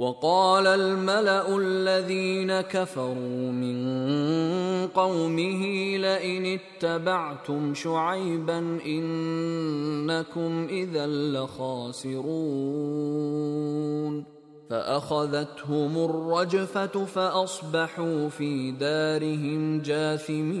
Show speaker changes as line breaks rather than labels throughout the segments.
وقال الملأ الذين كفروا من قومه لئن اتبعتم شعيبا إنكم إذا لخاسرون. فأخذتهم الرجفة فأصبحوا في دارهم جاثمين.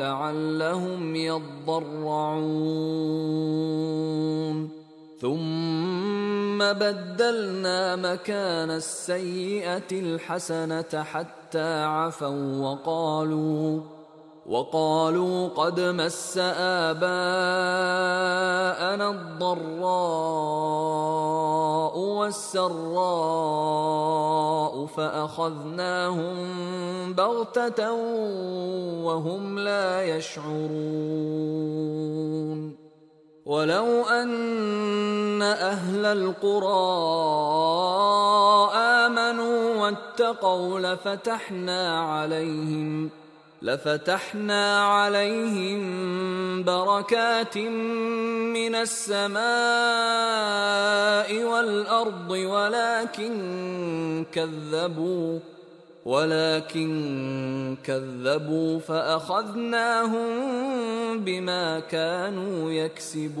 لعلهم يضرعون. ثم بدلنا مكان السيئة الحسنة حتى عفوا وقالوا وقالوا قد مس آباءنا الضراء والسراء فأخذناهم بغتة وهم لا يشعرون. ولو أن أهل القرى آمنوا واتقوا لفتحنا عليهم لفتحنا عليهم بركات من السماء والأرض ولكن كذبوا ولكن كذبوا فأخذناهم بما كانوا يكسبون.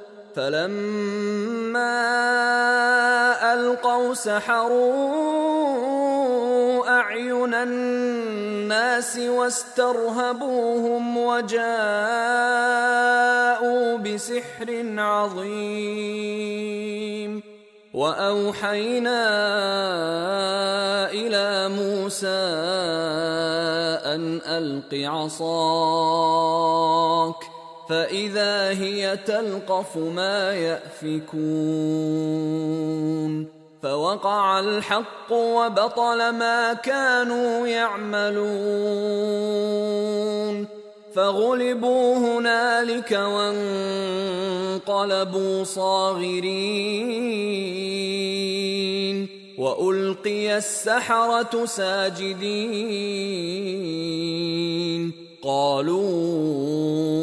فلما ألقوا سحروا أعين الناس واسترهبوهم وجاءوا بسحر عظيم وأوحينا إلى موسى أن ألق عصاك فإذا هي تلقف ما يأفكون فوقع الحق وبطل ما كانوا يعملون فغلبوا هنالك وانقلبوا صاغرين وألقي السحرة ساجدين قالوا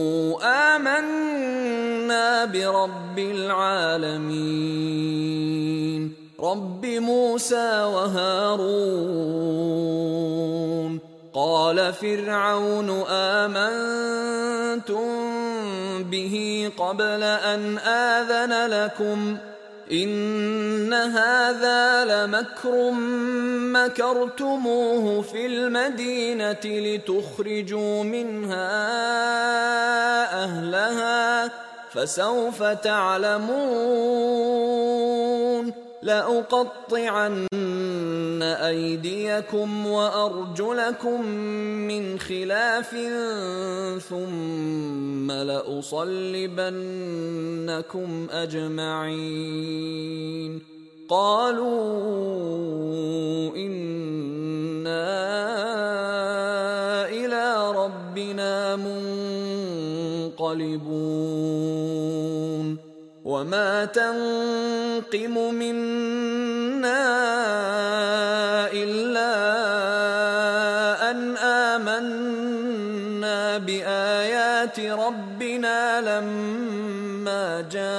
برب العالمين. رب موسى وهارون. قال فرعون آمنتم به قبل أن آذن لكم؟ إن هذا لمكر مكرتموه في المدينة لتخرجوا منها أهلها. فسوف تعلمون لأقطعن أيديكم وأرجلكم من خلاف ثم لأصلبنكم أجمعين قالوا إنا إلى ربنا منقلبون وما تنقم منا الا ان امنا بايات ربنا لما جاءتنا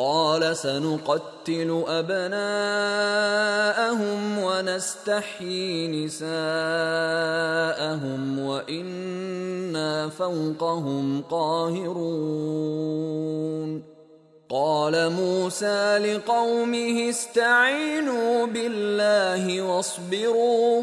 قال سنقتل أبناءهم ونستحيي نساءهم وإنا فوقهم قاهرون. قال موسى لقومه استعينوا بالله واصبروا.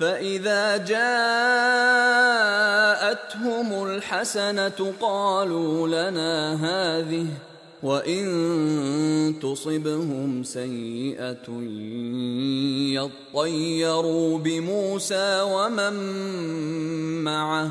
فإذا جاءتهم الحسنة قالوا لنا هذه وإن تصبهم سيئة يطيروا بموسى ومن معه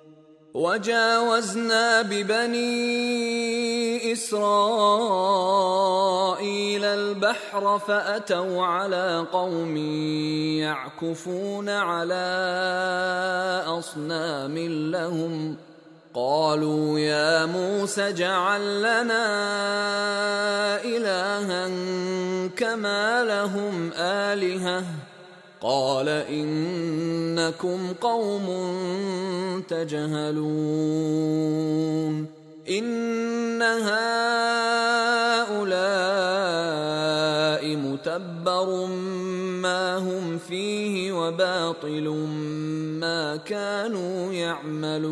وجاوزنا ببني إسرائيل البحر فأتوا على قوم يعكفون على أصنام لهم قالوا يا موسى اجعل لنا إلها كما لهم آلهة قال إنكم قوم تجهلون. إن هؤلاء متبر ما هم فيه وباطل ما كانوا يعملون.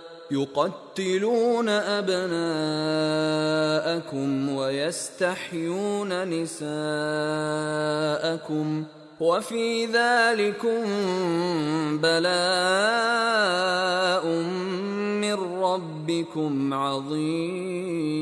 يقتلون أبناءكم ويستحيون نساءكم وفي ذلكم بلاء من ربكم عظيم.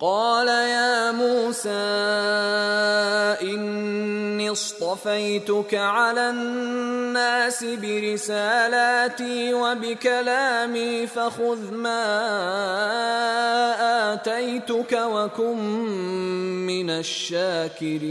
قال يا موسى إني اصطفيتك على الناس برسالاتي وبكلامي فخذ ما آتيتك وكن من الشاكرين.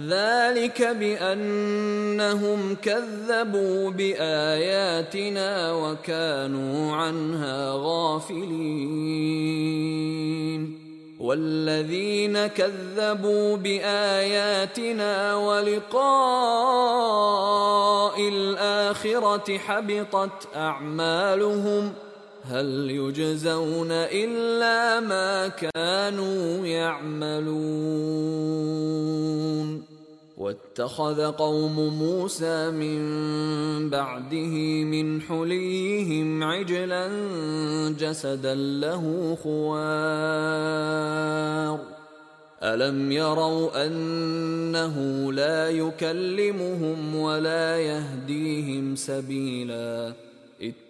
ذلك بأنهم كذبوا بآياتنا وكانوا عنها غافلين. والذين كذبوا بآياتنا ولقاء الآخرة حبطت أعمالهم هل يجزون إلا ما كانوا يعملون؟ واتخذ قوم موسى من بعده من حليهم عجلا جسدا له خوار. ألم يروا أنه لا يكلمهم ولا يهديهم سبيلا؟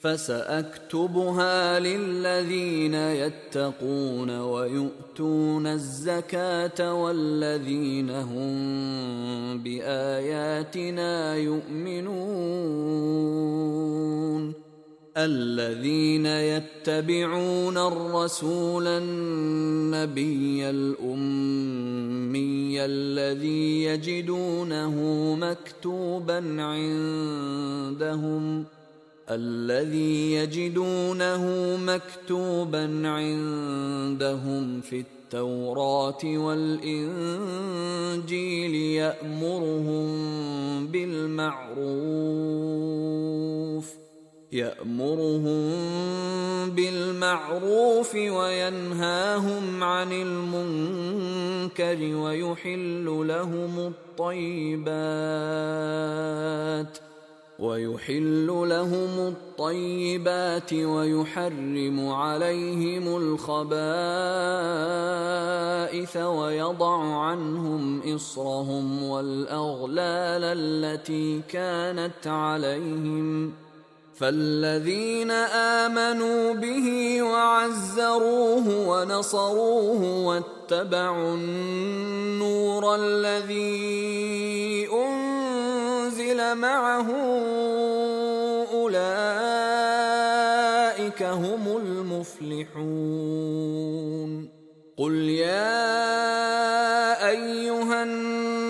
فسأكتبها للذين يتقون ويؤتون الزكاة والذين هم بآياتنا يؤمنون. الذين يتبعون الرسول النبي الأمي الذي يجدونه مكتوبا عندهم الذي يجدونه مكتوبا عندهم في التوراة والإنجيل يأمرهم بالمعروف يأمرهم بالمعروف وينهاهم عن المنكر ويحل لهم الطيبات ۖ. ويحل لهم الطيبات ويحرم عليهم الخبائث ويضع عنهم إصرهم والأغلال التي كانت عليهم فالذين امنوا به وعزروه ونصروه واتبعوا النور الذي انزل معه اولئك هم المفلحون قل يا ايها الناس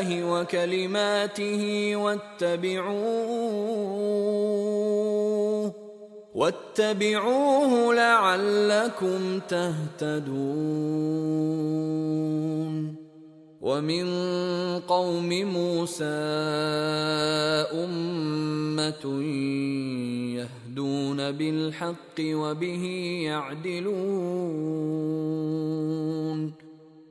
بالله وكلماته واتبعوه واتبعوه لعلكم تهتدون. ومن قوم موسى أمة يهدون بالحق وبه يعدلون.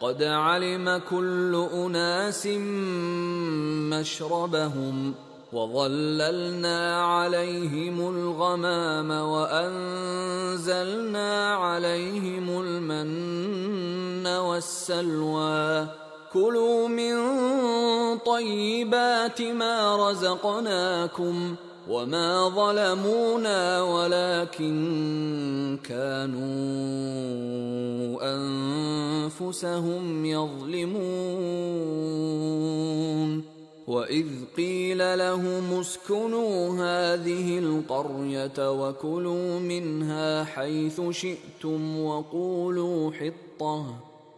قد علم كل أناس مشربهم وظللنا عليهم الغمام وأنزلنا عليهم المن والسلوى. كلوا من طيبات ما رزقناكم وما ظلمونا ولكن كانوا انفسهم يظلمون واذ قيل لهم اسكنوا هذه القريه وكلوا منها حيث شئتم وقولوا حطه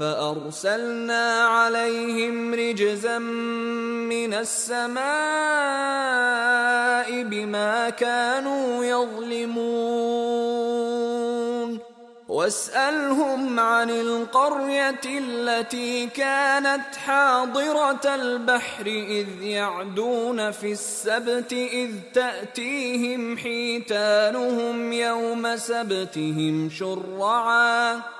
فأرسلنا عليهم رجزا من السماء بما كانوا يظلمون. واسألهم عن القرية التي كانت حاضرة البحر إذ يعدون في السبت إذ تأتيهم حيتانهم يوم سبتهم شرعا.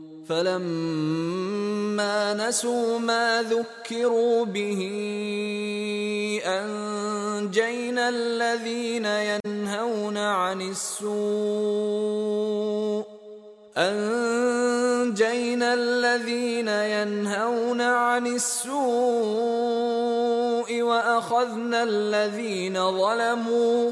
فلما نسوا ما ذكروا به أنجينا الذين ينهون عن السوء أنجينا الذين ينهون عن السوء وأخذنا الذين ظلموا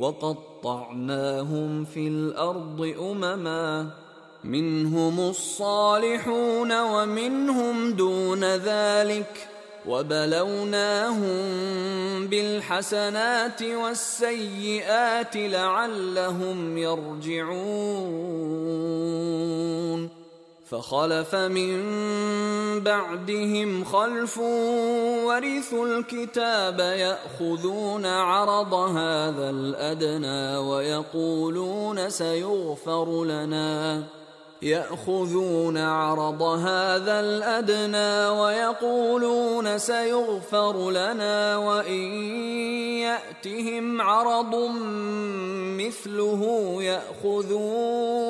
وقطعناهم في الأرض أمما منهم الصالحون ومنهم دون ذلك وبلوناهم بالحسنات والسيئات لعلهم يرجعون فخلف من بعدهم خلف ورثوا الكتاب يأخذون عرض هذا الأدنى ويقولون سيغفر لنا. يأخذون عرض هذا الأدنى ويقولون سيغفر لنا وإن يأتهم عرض مثله ياخذوه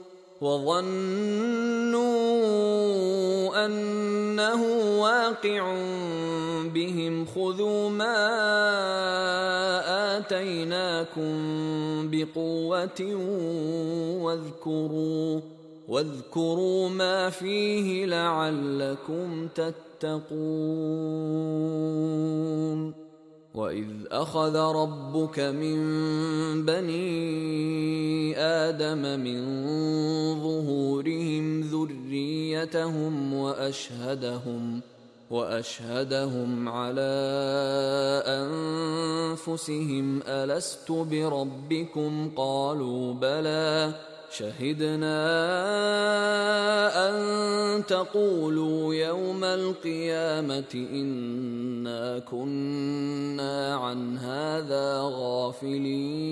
وظنوا أنه واقع بهم خذوا ما آتيناكم بقوة واذكروا واذكروا ما فيه لعلكم تتقون. واذ اخذ ربك من بني آدم من ظهورهم ذريتهم واشهدهم واشهدهم على انفسهم الست بربكم قالوا بلى شهدنا أن تقولوا يوم القيامة إنا كنا عن هذا غافلين.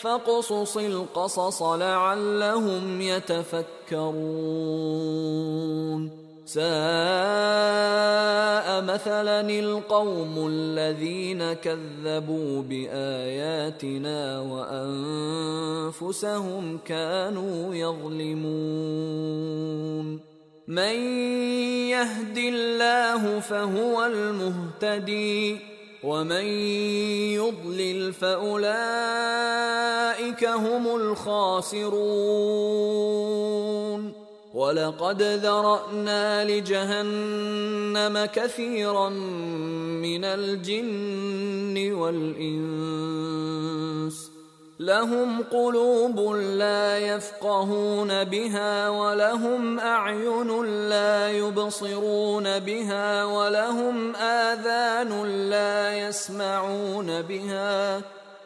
فاقصص القصص لعلهم يتفكرون. ساء مثلا القوم الذين كذبوا بآياتنا وأنفسهم كانوا يظلمون. من يهد الله فهو المهتدي ومن يضلل فأولئك هم الخاسرون. ولقد ذرأنا لجهنم كثيرا من الجن والإنس. لهم قلوب لا يفقهون بها ولهم أعين لا يبصرون بها ولهم آذان لا يسمعون بها.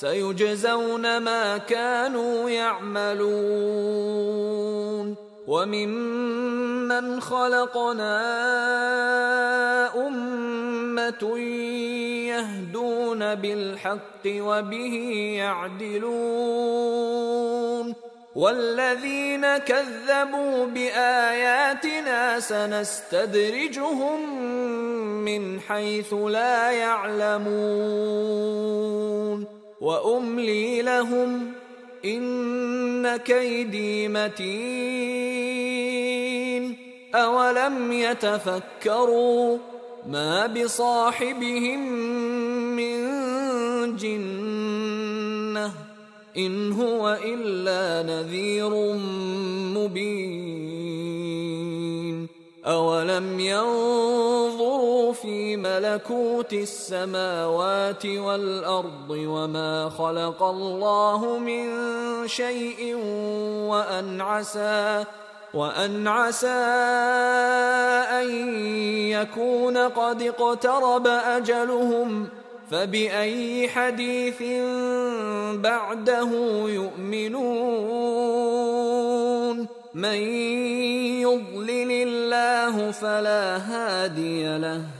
سيجزون ما كانوا يعملون. وممن خلقنا أمة يهدون بالحق وبه يعدلون. والذين كذبوا بآياتنا سنستدرجهم من حيث لا يعلمون. وأملي لهم إن كيدي متين. أولم يتفكروا ما بصاحبهم من جنة إن هو إلا نذير مبين. أولم ينظروا في ملكوت السماوات والأرض وما خلق الله من شيء وأن عسى وأن عسى أن يكون قد اقترب أجلهم. فبأي حديث بعده يؤمنون؟ من يضلل الله فلا هادي له.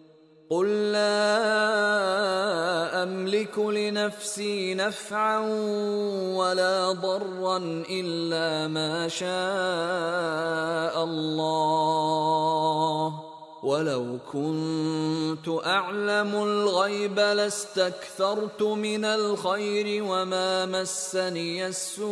قل لا املك لنفسي نفعا ولا ضرا الا ما شاء الله ولو كنت اعلم الغيب لاستكثرت من الخير وما مسني السوء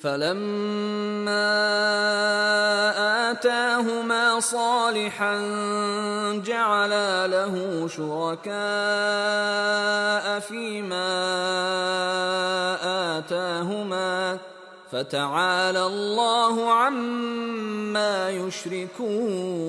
فلما آتاهما صالحا جعلا له شركاء فيما آتاهما فتعالى الله عما يشركون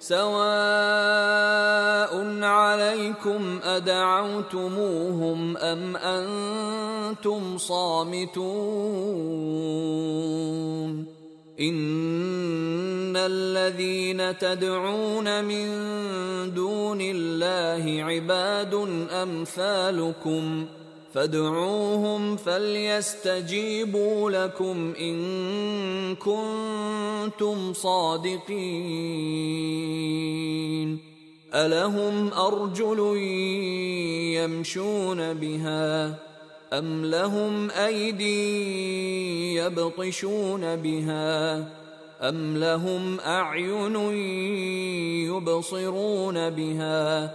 سواء عليكم ادعوتموهم ام أنتم صامتون ان الذين تدعون من دون الله عباد امثالكم فادعوهم فليستجيبوا لكم إن كنتم صادقين. ألهم أرجل يمشون بها أم لهم أيدي يبطشون بها أم لهم أعين يبصرون بها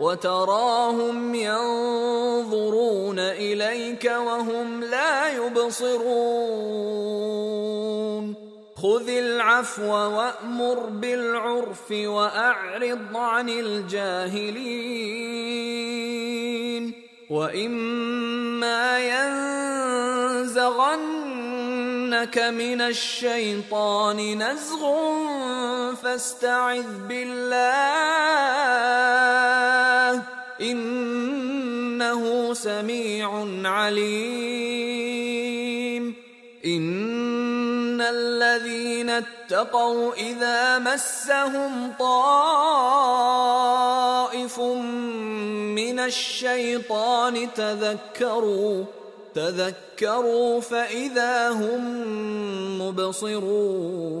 وتراهم ينظرون إليك وهم لا يبصرون. خذ العفو وأمر بالعرف وأعرض عن الجاهلين. وإما ينزغنك من الشيطان نزغ فاستعذ بالله. سميع عليم. إن الذين اتقوا إذا مسهم طائف من الشيطان تذكروا تذكروا فإذا هم مبصرون.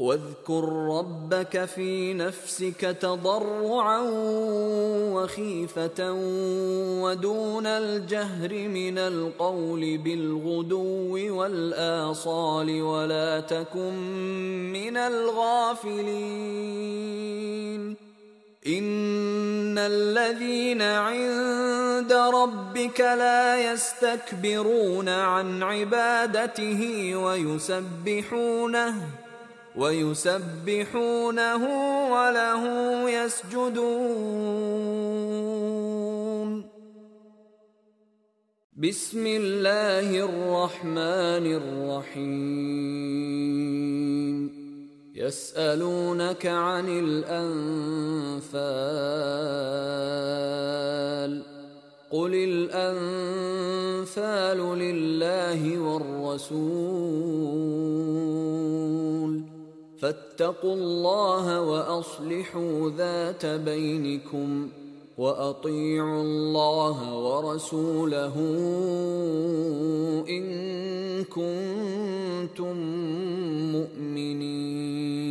واذكر ربك في نفسك تضرعا وخيفة ودون الجهر من القول بالغدو والآصال ولا تكن من الغافلين. إن الذين عند ربك لا يستكبرون عن عبادته ويسبحونه ويسبحونه وله يسجدون. بسم الله الرحمن الرحيم. يسألونك عن الأنفال. قل الأنفال لله والرسول. فاتقوا الله وأصلحوا ذات بينكم وأطيعوا الله ورسوله إن كنتم مؤمنين.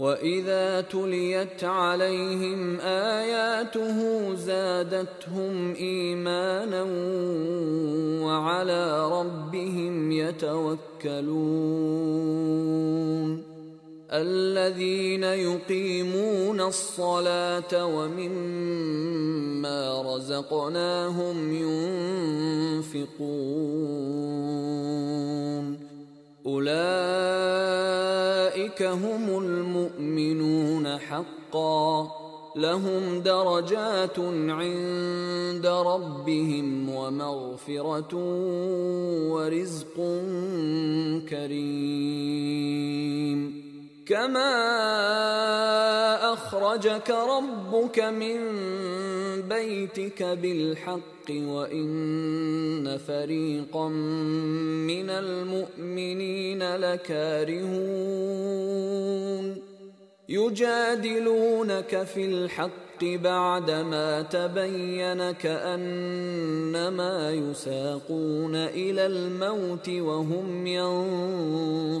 واذا تليت عليهم اياته زادتهم ايمانا وعلى ربهم يتوكلون الذين يقيمون الصلاه ومما رزقناهم ينفقون أولئك هم المؤمنون حقا. لهم درجات عند ربهم ومغفرة ورزق كريم. كما اخرجك ربك من بيتك بالحق وان فريقا من المؤمنين لكارهون يجادلونك في الحق بعدما تبين كأنما يساقون إلى الموت وهم ينظرون.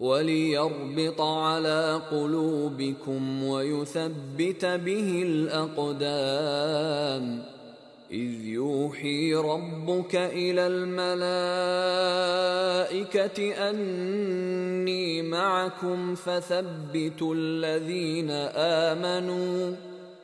وليربط على قلوبكم ويثبت به الأقدام. إذ يوحي ربك إلى الملائكة أني معكم فثبتوا الذين آمنوا.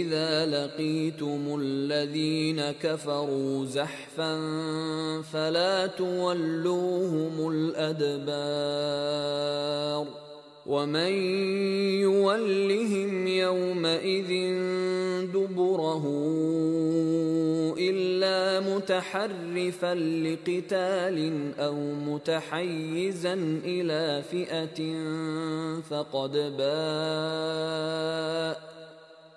إذا لقيتم الذين كفروا زحفا فلا تولوهم الأدبار ومن يولهم يومئذ دبره إلا متحرفا لقتال أو متحيزا إلى فئة فقد باء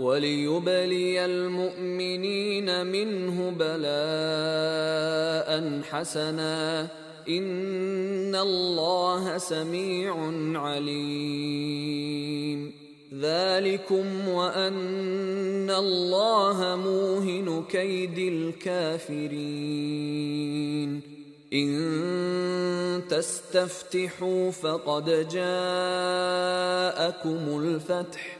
وليبلي المؤمنين منه بلاء حسنا. إن الله سميع عليم. ذلكم وأن الله موهن كيد الكافرين. إن تستفتحوا فقد جاءكم الفتح.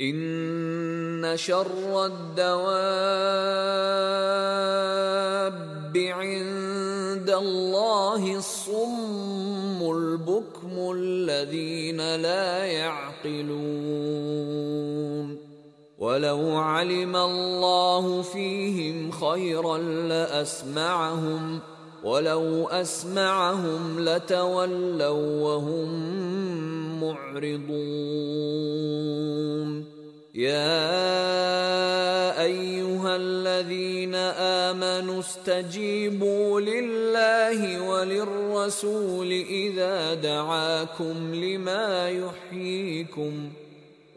إن شر الدواب عند الله الصم البكم الذين لا يعقلون. ولو علم الله فيهم خيرا لأسمعهم ولو أسمعهم لتولوا وهم معرضون. يا أيها الذين آمنوا استجيبوا لله وللرسول إذا دعاكم لما يحييكم.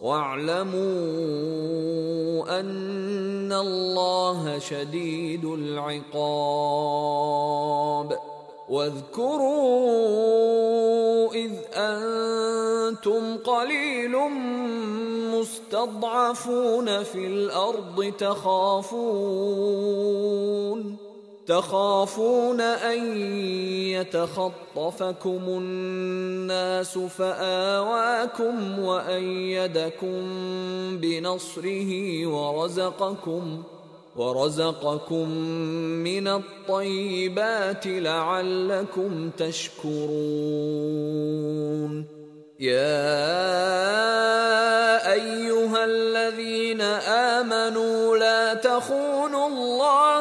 واعلموا أن الله شديد العقاب. واذكروا إذ أنتم قليل مستضعفون في الأرض تخافون. تخافون أن يتخطفكم الناس فآواكم وأيدكم بنصره ورزقكم ورزقكم من الطيبات لعلكم تشكرون. يا أيها الذين آمنوا لا تخونوا الله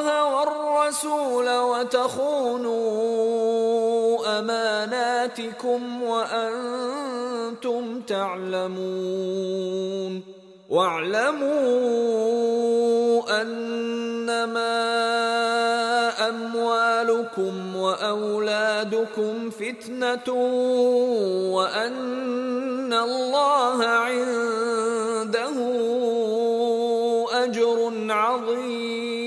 والرسول وتخونوا أماناتكم وأنتم تعلمون. واعلموا أنما أموالكم وأولادكم فتنة وأن الله عنده أجر عظيم.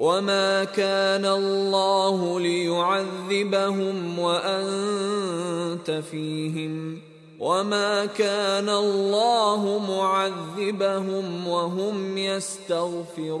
وما كان الله ليعذبهم وانت فيهم وما كان الله معذبهم وهم يستغفرون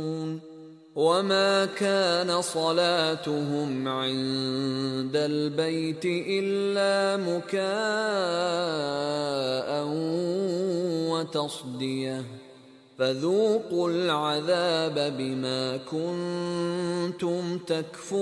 وما كان صلاتهم عند البيت الا مكاء وتصديه فذوقوا العذاب بما كنتم تكفرون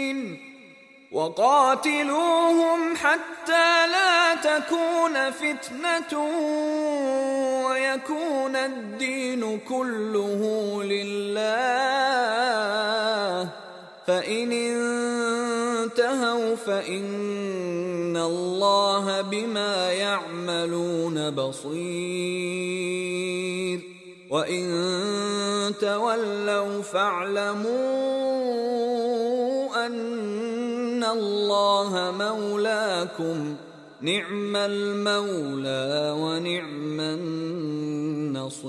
وقاتلوهم حتى لا تكون فتنة ويكون الدين كله لله. فإن انتهوا فإن الله بما يعملون بصير. وإن تولوا فاعلموا ان الله مولاكم. نعم المولى ونعم النصير.